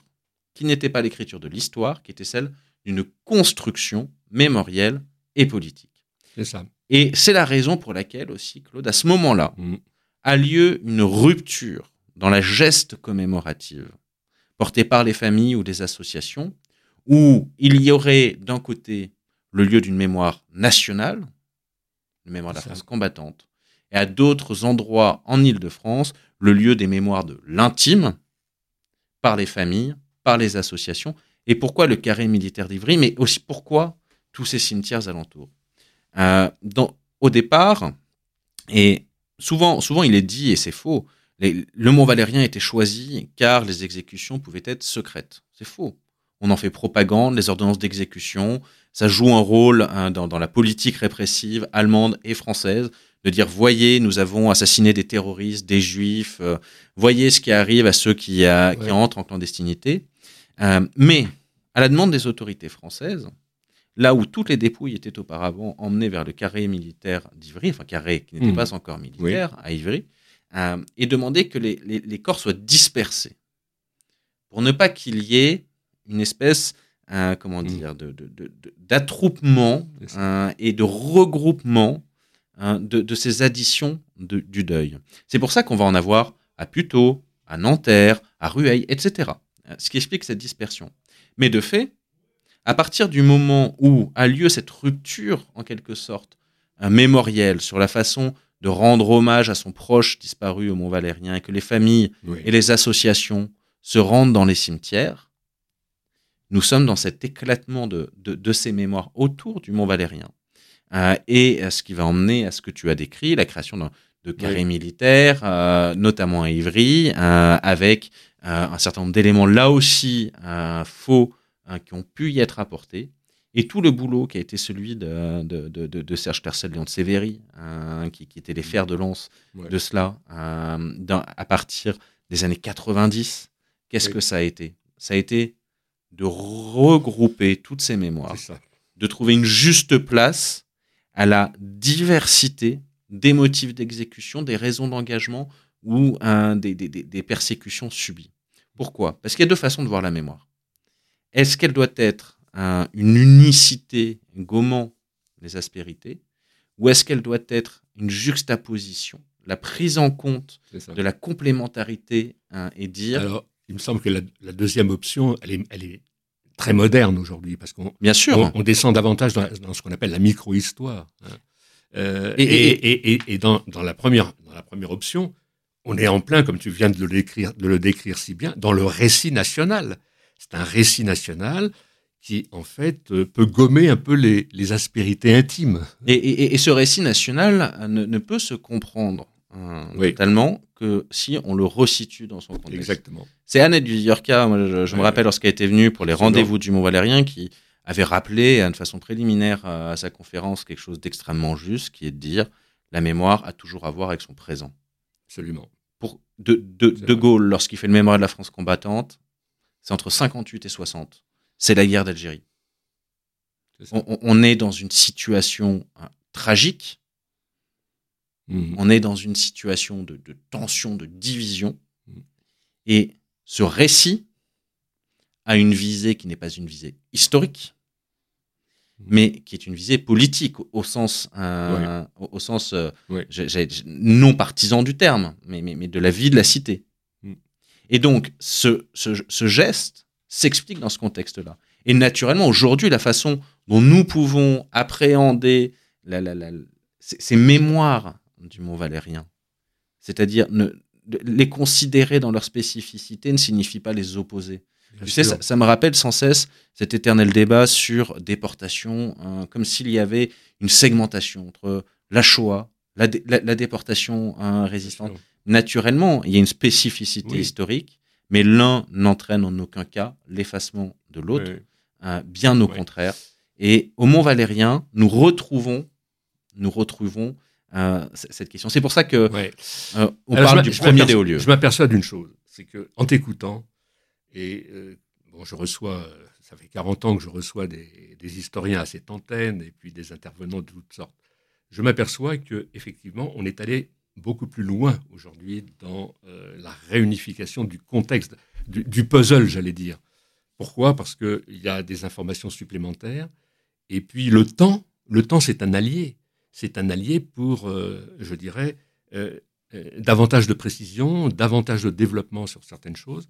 qui n'était pas l'écriture de l'histoire, qui était celle d'une construction mémorielle et politique. C'est ça. Et c'est la raison pour laquelle aussi, Claude, à ce moment-là, Mm. a lieu une rupture dans la geste commémorative portée par les familles ou des associations, où il y aurait d'un côté le lieu d'une mémoire nationale, une mémoire de la. France combattante, et à d'autres endroits en Île-de-France, le lieu des mémoires de l'intime, par les familles, par les associations. Et pourquoi le carré militaire d'Ivry, mais aussi pourquoi tous ces cimetières alentours? Dans- Au départ, et souvent, souvent il est dit, et c'est faux, les- le Mont Valérien était choisi car les exécutions pouvaient être secrètes. C'est faux. On en fait propagande, les ordonnances d'exécution, ça joue un rôle hein, dans, dans la politique répressive allemande et française, de dire, voyez, nous avons assassiné des terroristes, des juifs, euh, voyez ce qui arrive à ceux qui, euh, qui entrent en clandestinité. Euh, mais, à la demande des autorités françaises, là où toutes les dépouilles étaient auparavant emmenées vers le carré militaire d'Ivry, enfin carré qui n'était Mhm. pas encore militaire, à Ivry, euh, et demander que les, les- les corps soient dispersés, pour ne pas qu'il y ait une espèce, euh, comment Mhm. dire, de- d'attroupement euh, et de regroupement hein, de, de ces additions de- du deuil. C'est pour ça qu'on va en avoir à Puteaux, à Nanterre, à Rueil, etc. Ce qui explique cette dispersion. Mais de fait, à partir du moment où a lieu cette rupture, en quelque sorte, un mémoriel sur la façon de rendre hommage à son proche disparu au Mont Valérien et que les familles Oui. et les associations se rendent dans les cimetières, nous sommes dans cet éclatement de, de, de ces mémoires autour du Mont Valérien. Euh, et ce qui va emmener à ce que tu as décrit, la création d'un- de carrés Oui. militaires, euh, notamment à Ivry, euh, avec un certain nombre d'éléments là aussi faux hein, qui ont pu y être apportés. Et tout le boulot qui a été celui de, de, de, de- de Serge Tercel, Léon de Sévéry, hein, qui, qui était les fers de lance Ouais. de cela euh, à partir des années 90. Qu'est-ce Oui. que ça a été? Ça a été de regrouper toutes ces mémoires, de trouver une juste place à la diversité des motifs d'exécution, des raisons d'engagement ou hein, des, des- des- des persécutions subies. Pourquoi? Parce qu'il y a deux façons de voir la mémoire. Est-ce qu'elle doit être une unicité gommant les aspérités ou est-ce qu'elle doit être une juxtaposition, la prise en compte de la complémentarité hein, et dire, Alors, il me semble que la, la deuxième option, elle est, elle est très moderne aujourd'hui, parce qu'on bien sûr, on, on descend davantage dans, dans ce qu'on appelle la micro-histoire. hein. Euh, Et- et et- et, et- et dans, dans la première, dans la première option, on est en plein, comme tu viens de le décrire, de le décrire si bien, dans le récit national. C'est un récit national qui, en fait, euh, peut gommer un peu les, les aspérités intimes. Et, et- et ce récit national euh, ne, ne peut se comprendre Oui. totalement que si on le resitue dans son contexte. Exactement. C'est Annette Villorca, je, je me rappelle lorsqu'elle était venue pour les rendez-vous du Mont Valérien, qui avait rappelé euh, de façon préliminaire euh, à sa conférence quelque chose d'extrêmement juste, qui est de dire la mémoire a toujours à voir avec son présent. Absolument. Pour de, de. Gaulle, lorsqu'il fait le mémoire de la France combattante, c'est entre 58 et 60. C'est la guerre d'Algérie. On, est dans une situation hein, tragique, Mhm. on est dans une situation de, de tension, de division. Mm. Et ce récit a une visée qui n'est pas une visée historique, Mm. mais qui est une visée politique au, sens, euh, au, au euh, non partisan du terme, mais, mais, mais de la vie de la cité. Et donc, ce, ce, ce geste s'explique dans ce contexte-là. Et naturellement, aujourd'hui, la façon dont nous pouvons appréhender la, la- la- ces, mémoires du Mont Valérien, c'est-à-dire les considérer dans leur spécificité ne signifie pas les opposer. Bien Tu sais, ça, ça me rappelle sans cesse cet éternel débat sur déportation, hein, comme s'il y avait une segmentation entre la Shoah, la, dé- la- la déportation hein, résistante. Naturellement, il y a une spécificité Oui. historique, mais l'un n'entraîne en aucun cas l'effacement de l'autre, hein, bien au contraire. Et au Mont Valérien, nous retrouvons, nous retrouvons euh, cette question. C'est pour ça que euh, on Alors, parle du premier des hauts lieux. Je m'aperçois d'une chose, c'est que en t'écoutant, et euh, bon, je reçois, euh, ça fait 40 ans que je reçois des, des historiens à cette antenne et puis des intervenants de toutes sortes. Je m'aperçois que effectivement, on est allé beaucoup plus loin aujourd'hui dans euh, la réunification du contexte. du, puzzle, j'allais dire. Pourquoi? Parce qu'il y a des informations supplémentaires. Et puis le temps, le temps, c'est un allié. C'est un allié pour, euh, je dirais, euh, davantage de précision, davantage de développement sur certaines choses.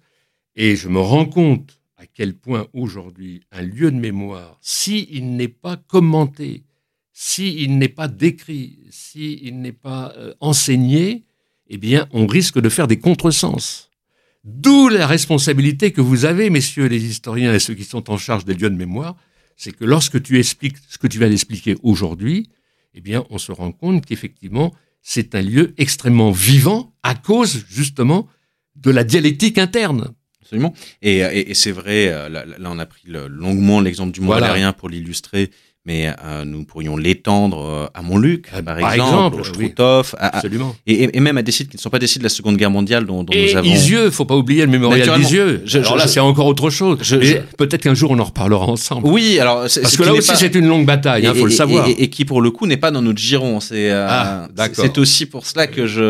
Et je me rends compte à quel point aujourd'hui un lieu de mémoire, s'il n'est pas commenté, s'il n'est pas décrit, s'il n'est pas enseigné, eh bien, on risque de faire des contresens. D'où la responsabilité que vous avez, messieurs les historiens et ceux qui sont en charge des lieux de mémoire, c'est que lorsque tu expliques ce que tu vas expliquer aujourd'hui, eh bien, on se rend compte qu'effectivement, c'est un lieu extrêmement vivant à cause, justement, de la dialectique interne. Absolument. Et, c'est vrai, euh, là, on a pris longuement l'exemple du mot voilà. pour l'illustrer mais euh, nous pourrions l'étendre euh, à Montluc, euh, par, exemple, au Struthof, absolument. et, même à des sites qui ne sont pas des sites de la Seconde Guerre mondiale dont, dont et nous avons. Isieux, faut pas oublier le mémorial d'Isieux. Alors là, c'est encore autre chose. Peut-être qu'un jour on en reparlera ensemble. Oui, alors parce que là aussi c'est une longue bataille, il hein, faut le savoir. Et, qui pour le coup n'est pas dans notre giron. C'est ah, c'est aussi pour cela que je.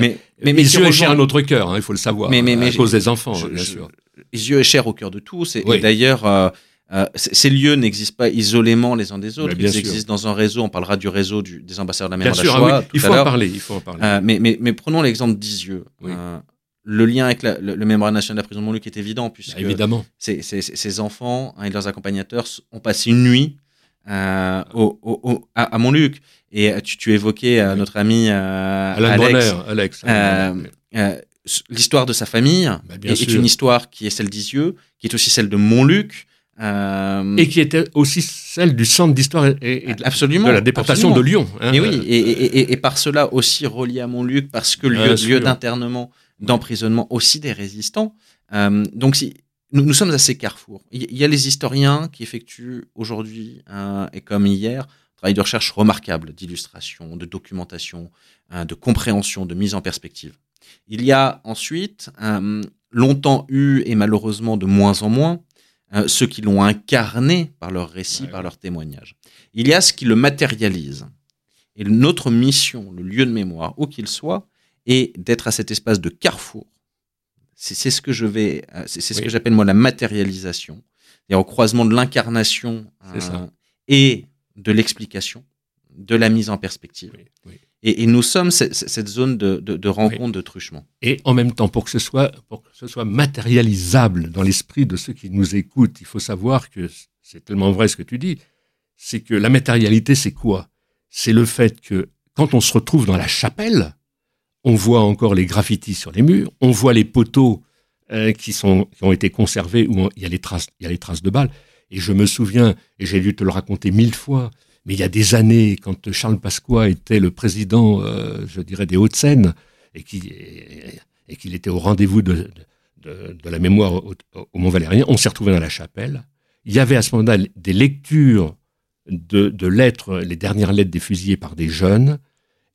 mais, mais, mais, Isieux est cher à notre cœur, hein, il faut le savoir. Mais, mais, à cause des enfants, bien sûr. Isieux est cher au cœur de tous. Et, d'ailleurs euh, ces lieux n'existent pas isolément les uns des autres, ils existent dans un réseau. On parlera du réseau des ambassadeurs de la mer de la il, faut en parler, il faut en parler. Euh, mais, mais, mais, prenons l'exemple d'Isieux. Euh, le lien avec le, le, mémorial national de la prison de Montluc est évident, puisque bah, évidemment. Ces, enfants hein, et leurs accompagnateurs ont passé une nuit au, au, à, Montluc. Et tu, tu évoquais notre ami Alex. Alex L'histoire de sa famille bah, est, est, une histoire qui est celle d'Isieux, qui est aussi celle de Montluc, euh, et qui était aussi celle du centre d'histoire et, de, absolument, de la déportation de Lyon. Hein. et oui, et, et, par cela aussi relié à Montluc, parce que lieu, lieu d'internement, d'emprisonnement aussi des résistants. Euh, donc si, nous, nous, sommes à ces carrefours. Il y a les historiens qui effectuent aujourd'hui, euh, et comme hier, un travail de recherche remarquable d'illustration, de documentation, de compréhension, de mise en perspective. Il y a ensuite, longtemps eu et malheureusement de moins en moins, euh, ceux qui l'ont incarné par leur récit, par leur témoignage. Il y a ce qui le matérialise. Et notre mission, le lieu de mémoire, où qu'il soit, est d'être à cet espace de carrefour. C'est ce que je vais, euh, c'est ce que j'appelle moi la matérialisation, et au croisement de l'incarnation euh, et de l'explication, de la mise en perspective. Et, nous sommes cette, zone de, rencontre, de truchement. Et en même temps, pour que ce soit, pour que ce soit matérialisable dans l'esprit de ceux qui nous écoutent, il faut savoir que c'est tellement vrai ce que tu dis, c'est que la matérialité, c'est quoi? C'est le fait que quand on se retrouve dans la chapelle, on voit encore les graffitis sur les murs, on voit les poteaux euh, qui, sont, qui ont été conservés où il y, a les traces, il y a les traces de balles. Et je me souviens, et j'ai dû te le raconter mille fois, mais il y a des années, quand Charles Pasqua était le président, euh, je dirais, des Hauts-de-Seine, et qu'il était au rendez-vous de, la mémoire au, Mont-Valérien, on s'est retrouvé dans la chapelle. Il y avait à ce moment-là des lectures de, lettres, les dernières lettres des fusillés par des jeunes,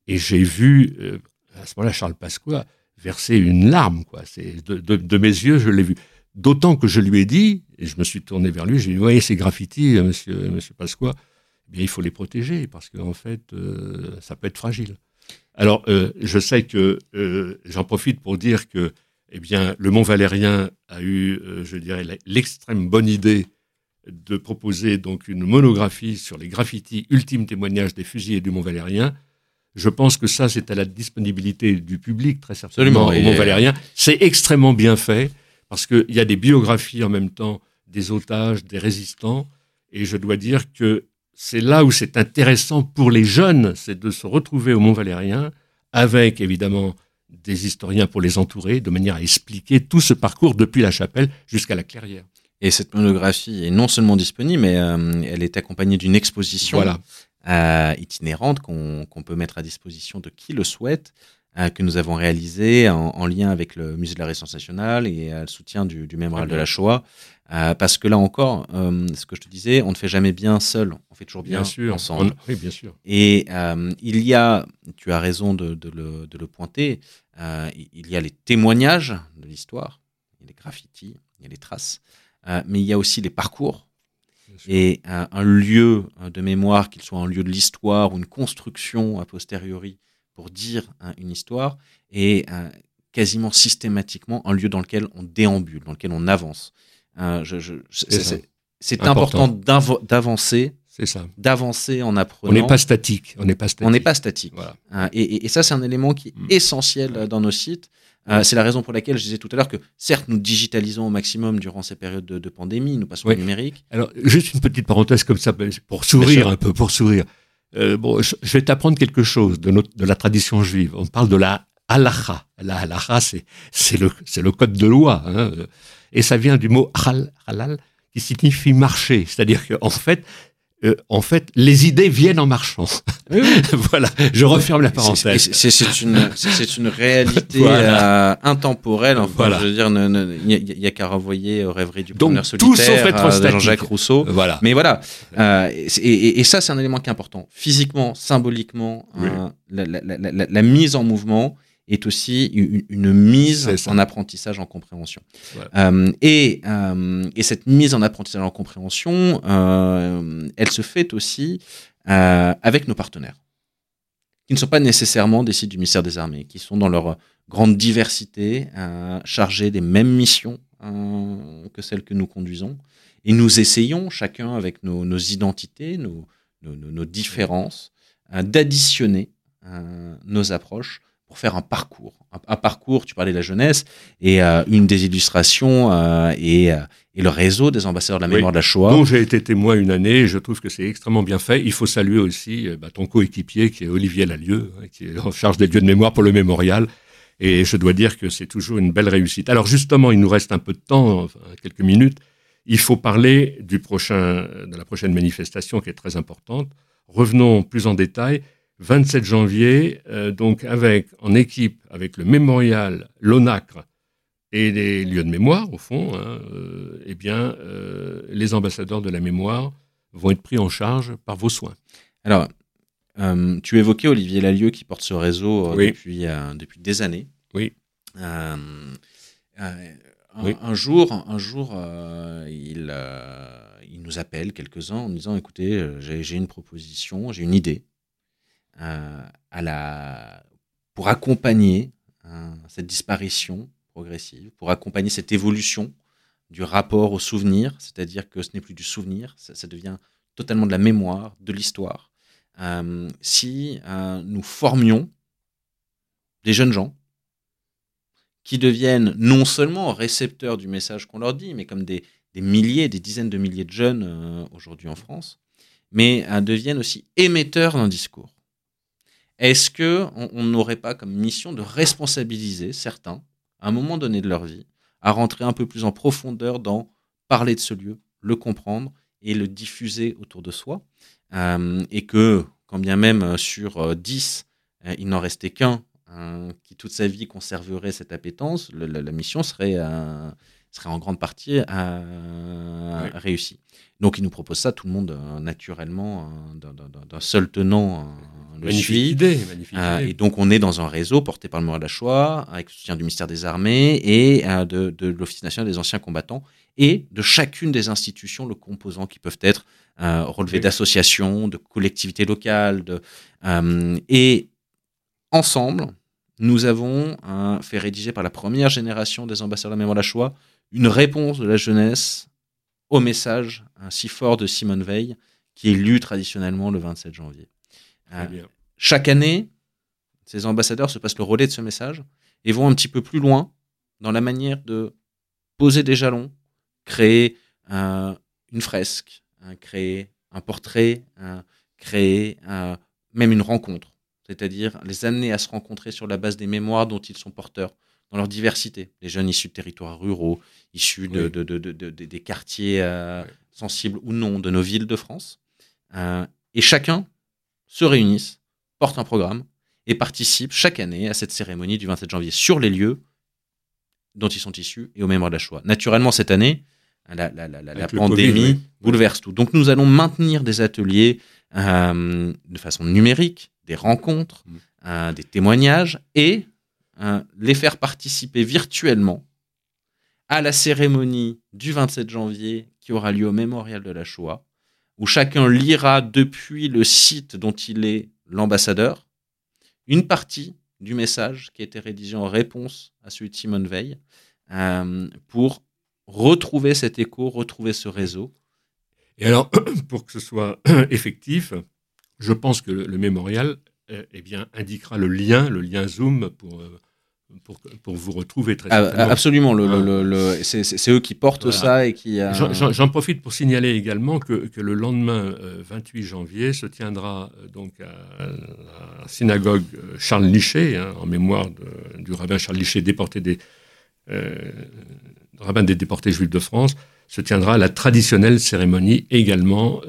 et j'ai vu, euh, à ce moment-là, Charles Pasqua verser une larme, quoi. De, mes yeux, je l'ai vu. D'autant que je lui ai dit, et je me suis tourné vers lui, j'ai dit, vous voyez ces graffitis, euh, monsieur Pasqua, il faut les protéger parce qu'en fait, euh, ça peut être fragile. Alors, euh, je sais que euh, j'en profite pour dire que, eh bien, le Mont Valérien a eu, je dirais, l'extrême bonne idée de proposer donc une monographie sur les graffitis ultimes témoignages des fusillés du Mont Valérien. Je pense que ça, c'est à la disponibilité du public, très certainement, au Mont Valérien. C'est extrêmement bien fait parce qu'il y a des biographies en même temps des otages, des résistants. Et je dois dire que c'est là où c'est intéressant pour les jeunes, c'est de se retrouver au Mont Valérien avec évidemment des historiens pour les entourer, de manière à expliquer tout ce parcours depuis la chapelle jusqu'à la clairière. Et cette monographie est non seulement disponible, mais euh, elle est accompagnée d'une exposition euh, itinérante qu'on peut mettre à disposition de qui le souhaite, euh, que nous avons réalisée en, lien avec le Musée de la Résistance nationale et le soutien du, du Mémorial de la Shoah. Euh, parce que là encore, euh, ce que je te disais, on ne fait jamais bien seul, on fait toujours bien, ensemble. oui, bien sûr. Et euh, il y a, tu as raison de, le, de le, pointer, il y a les témoignages de l'histoire, il y a les graffitis, il y a les traces, mais il y a aussi les parcours. Et un lieu de mémoire, qu'il soit un lieu de l'histoire ou une construction a posteriori pour dire hein, une histoire, et quasiment systématiquement un lieu dans lequel on déambule, dans lequel on avance. Euh, c'est important, d'avancer. C'est ça. D'avancer en apprenant. On n'est pas statique. On n'est pas statique. On n'est pas statique. Voilà. Euh, et, ça, c'est un élément qui est mm. essentiel euh, dans nos sites. c'est la raison pour laquelle je disais tout à l'heure que certes, nous digitalisons au maximum durant ces périodes de, pandémie, nous passons au numérique. Alors, juste une petite parenthèse comme ça, pour sourire un peu, pour sourire. bon, je, vais t'apprendre quelque chose de, notre, de la tradition juive. On parle de la halacha. La halacha, c'est, le, le code de loi. Hein. Et ça vient du mot halal, qui signifie marcher. C'est-à-dire qu'en fait, euh, en fait, les idées viennent en marchant. voilà, je referme la parenthèse. C'est une, réalité euh, intemporelle. Enfin, voilà. Je veux dire, il n'y a, qu'à renvoyer aux rêveries du Donc, solitaire tout de Jean-Jacques Rousseau. Voilà. Mais voilà, euh, et, et, ça, c'est un élément qui est important. Physiquement, symboliquement, la, la, la, la, mise en mouvement est aussi une, mise en apprentissage en compréhension. Euh, et, euh, et, cette mise en apprentissage en compréhension, euh, elle se fait aussi avec nos partenaires, qui ne sont pas nécessairement des sites du ministère des Armées, qui sont dans leur grande diversité chargés des mêmes missions que celles que nous conduisons. Et nous essayons, chacun avec nos, nos identités, nos, nos, nos différences, d'additionner nos approches pour faire un parcours. Un, parcours, tu parlais de la jeunesse, et euh, une des illustrations euh, et, euh, et, le réseau des ambassadeurs de la mémoire de la Shoah. Dont j'ai été témoin une année, je trouve que c'est extrêmement bien fait. Il faut saluer aussi bah, ton coéquipier qui est Olivier Lalieu, hein, qui est en charge des lieux de mémoire pour le mémorial. Et je dois dire que c'est toujours une belle réussite. Alors justement, il nous reste un peu de temps, quelques minutes. Il faut parler du prochain, de la prochaine manifestation qui est très importante. Revenons plus en détail. 27 janvier, euh, donc avec en équipe avec le mémorial, l'ONACRE et les lieux de mémoire, au fond, hein, euh, eh bien, euh, les ambassadeurs de la mémoire vont être pris en charge par vos soins. Alors, tu évoquais Olivier Lalieu qui porte ce réseau depuis, depuis des années. Oui. Un, un, jour, un jour il, il nous appelle quelques-uns en disant écoutez, j'ai une proposition, j'ai une idée. Euh, pour accompagner hein, cette disparition progressive, pour accompagner cette évolution du rapport au souvenir, c'est-à-dire que ce n'est plus du souvenir, ça, devient totalement de la mémoire, de l'histoire. Euh, si euh, nous formions des jeunes gens qui deviennent non seulement récepteurs du message qu'on leur dit, mais comme des, milliers, des dizaines de milliers de jeunes aujourd'hui en France, mais deviennent aussi émetteurs d'un discours. Est-ce que on n'aurait pas comme mission de responsabiliser certains, à un moment donné de leur vie, à rentrer un peu plus en profondeur dans parler de ce lieu, le comprendre et le diffuser autour de soi, euh, et que, quand bien même euh, sur 10, euh, il n'en restait qu'un qui toute sa vie conserverait cette appétence, la, mission serait, serait en grande partie réussie. Donc il nous propose ça, tout le monde naturellement, d'un seul tenant magnifique Idée, euh, et donc, on est dans un réseau porté par le la Shoah, avec le soutien du ministère des Armées et euh, de, l'Office national des anciens combattants, et de chacune des institutions, le composant qui peuvent être euh, relevés d'associations, de collectivités locales. De, et ensemble, nous avons fait rédiger par la première génération des ambassadeurs de la mémoire de la Shoah une réponse de la jeunesse au message si fort de Simone Veil, qui est lu traditionnellement le 27 janvier. Euh, chaque année, ces ambassadeurs se passent le relais de ce message et vont un petit peu plus loin dans la manière de poser des jalons, créer euh, une fresque, hein, créer un portrait, hein, créer euh, même une rencontre, c'est-à-dire les amener à se rencontrer sur la base des mémoires dont ils sont porteurs, dans leur diversité. Les jeunes issus de territoires ruraux, issus de, des quartiers sensibles ou non de nos villes de France. et chacun se réunissent, portent un programme et participent chaque année à cette cérémonie du 27 janvier sur les lieux dont ils sont issus et au mémoire de la Shoah. Naturellement, cette année, la, pandémie bouleverse tout. Donc nous allons maintenir des ateliers euh, de façon numérique, des rencontres, mm. euh, des témoignages et euh, les faire participer virtuellement à la cérémonie du 27 janvier qui aura lieu au mémorial de la Shoah où chacun lira depuis le site dont il est l'ambassadeur une partie du message qui a été rédigé en réponse à celui de Simone Veil euh, pour retrouver cet écho, retrouver ce réseau. Et alors, pour que ce soit effectif, je pense que le, mémorial eh bien, indiquera le lien, le lien Zoom pour pour, pour, vous retrouver très ah, Absolument, le, le, le, c'est eux qui portent ça et qui. Euh, j'en profite pour signaler également que, que le lendemain 28 euh, janvier se tiendra euh, donc à, la synagogue Charles Lichet, hein, en mémoire de, du rabbin Charles Lichet, déporté des rabbin des déportés juifs de France, se tiendra la traditionnelle cérémonie également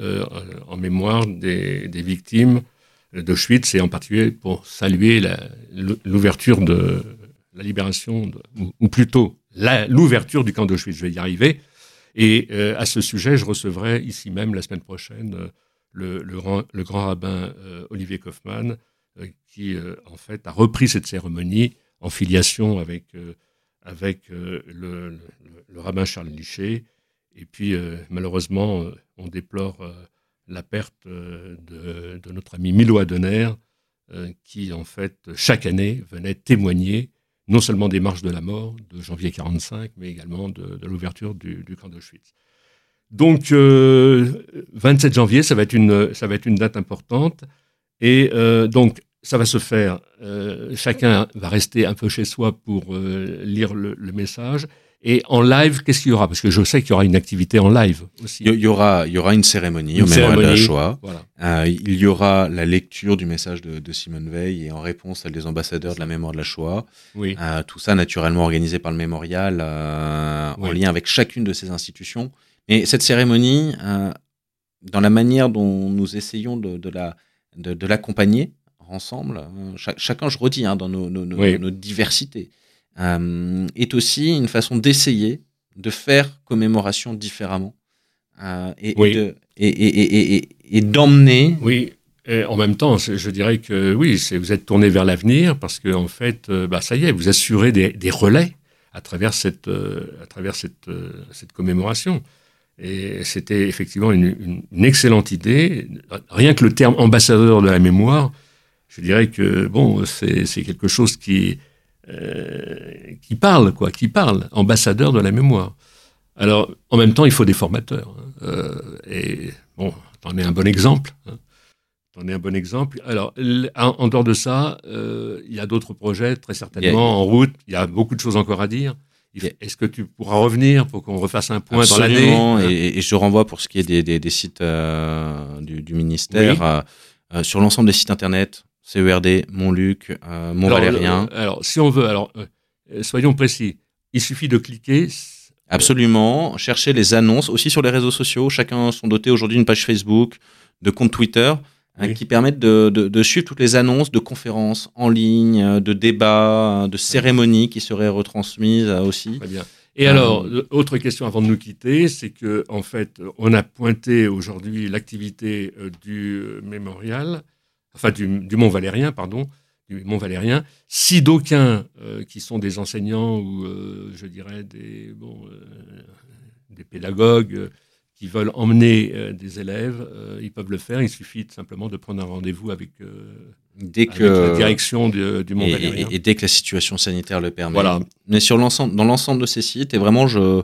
en mémoire des, des victimes d'Auschwitz et en particulier pour saluer l'ouverture de la libération, ou, plutôt l'ouverture du camp d'Auschwitz. Je vais y arriver. Et euh, à ce sujet, je recevrai ici même la semaine prochaine euh, le, grand, rabbin euh, Olivier Kaufmann, qui en fait a repris cette cérémonie en filiation avec, avec le, rabbin Charles Lichet. Et puis malheureusement, on déplore la perte de, de, notre ami Milo Adener, qui en fait chaque année venait témoigner non seulement des marches de la mort de janvier 45, mais également de, l'ouverture du, camp d'Auschwitz. Donc, 27 euh, janvier, ça va, être une, ça va être une date importante. Et euh, donc, ça va se faire. Euh, chacun va rester un peu chez soi pour lire le, message. Et en live, qu'est-ce qu'il y aura? Parce que je sais qu'il y aura une activité en live aussi. Il y aura, il y aura une cérémonie au mémorial de la Shoah. Euh, il y aura la lecture du message de, de, Simone Veil et en réponse celle des ambassadeurs de la mémoire de la Shoah. Oui. Euh, tout ça naturellement organisé par le mémorial euh, en lien avec chacune de ces institutions. Mais cette cérémonie, euh, dans la manière dont nous essayons de, de la de, l'accompagner ensemble, chacun, je redis, hein, dans nos, nos, nos diversités. Euh, est aussi une façon d'essayer de faire commémoration différemment euh, et, et, d'emmener. Oui. Et en même temps, je dirais que oui, vous êtes tourné vers l'avenir parce que en fait, euh, bah, ça y est, vous assurez des, relais à travers cette, à travers cette, cette commémoration. Et c'était effectivement une, une, excellente idée. Rien que le terme ambassadeur de la mémoire, je dirais que bon, c'est quelque chose qui, euh, qui parle, quoi, qui parle, ambassadeur de la mémoire. Alors, en même temps, il faut des formateurs. Hein. Euh, et bon, t'en es un bon exemple. Hein. T'en es un bon exemple. Alors, en, dehors de ça, euh, il y a d'autres projets, très certainement, en route. Il y a beaucoup de choses encore à dire. Est-ce que tu pourras revenir pour qu'on refasse un point dans l'année? Hein et, et, je renvoie pour ce qui est des, des, des sites du, du, ministère sur l'ensemble des sites internet CERD, Montluc, euh. Euh, alors, si on veut, alors, euh, soyons précis. Il suffit de cliquer. Absolument. Chercher les annonces aussi sur les réseaux sociaux. Chacun sont dotés aujourd'hui d'une page Facebook, de compte Twitter. Hein, qui permettent de, de, suivre toutes les annonces de conférences en ligne, de débats, de cérémonies qui seraient retransmises aussi. Très bien. Et alors, autre question avant de nous quitter, c'est que en fait, on a pointé aujourd'hui l'activité du mémorial enfin du, Mont Valérien, pardon, du Mont Valérien. Si d'aucuns euh, qui sont des enseignants ou, euh, je dirais, des, bon, euh, des pédagogues qui veulent emmener des élèves, ils peuvent le faire. Il suffit simplement de prendre un rendez-vous avec, dès que, la direction du, Mont Valérien. Et, dès que la situation sanitaire le permet. Voilà. Mais sur l'ensemble, dans l'ensemble de ces sites, et vraiment, je,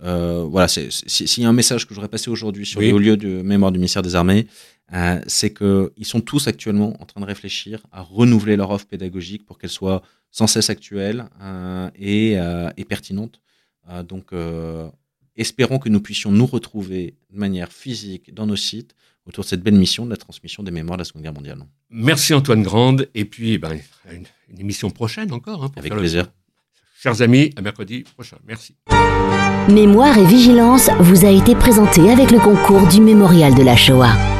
voilà, s'il y a un message que j'aurais passé aujourd'hui sur les hauts lieux de mémoire du ministère des Armées, euh, c'est qu'ils sont tous actuellement en train de réfléchir à renouveler leur offre pédagogique pour qu'elle soit sans cesse actuelle euh, et, euh, et, pertinente. donc, espérons que nous puissions nous retrouver de manière physique dans nos sites autour de cette belle mission de la transmission des mémoires de la Seconde Guerre mondiale. Merci Antoine Grande, et puis ben, une, émission prochaine encore. Hein, Avec plaisir. Chers amis, à mercredi prochain. Merci. Mémoire et vigilance vous a été présenté avec le concours du Mémorial de la Shoah.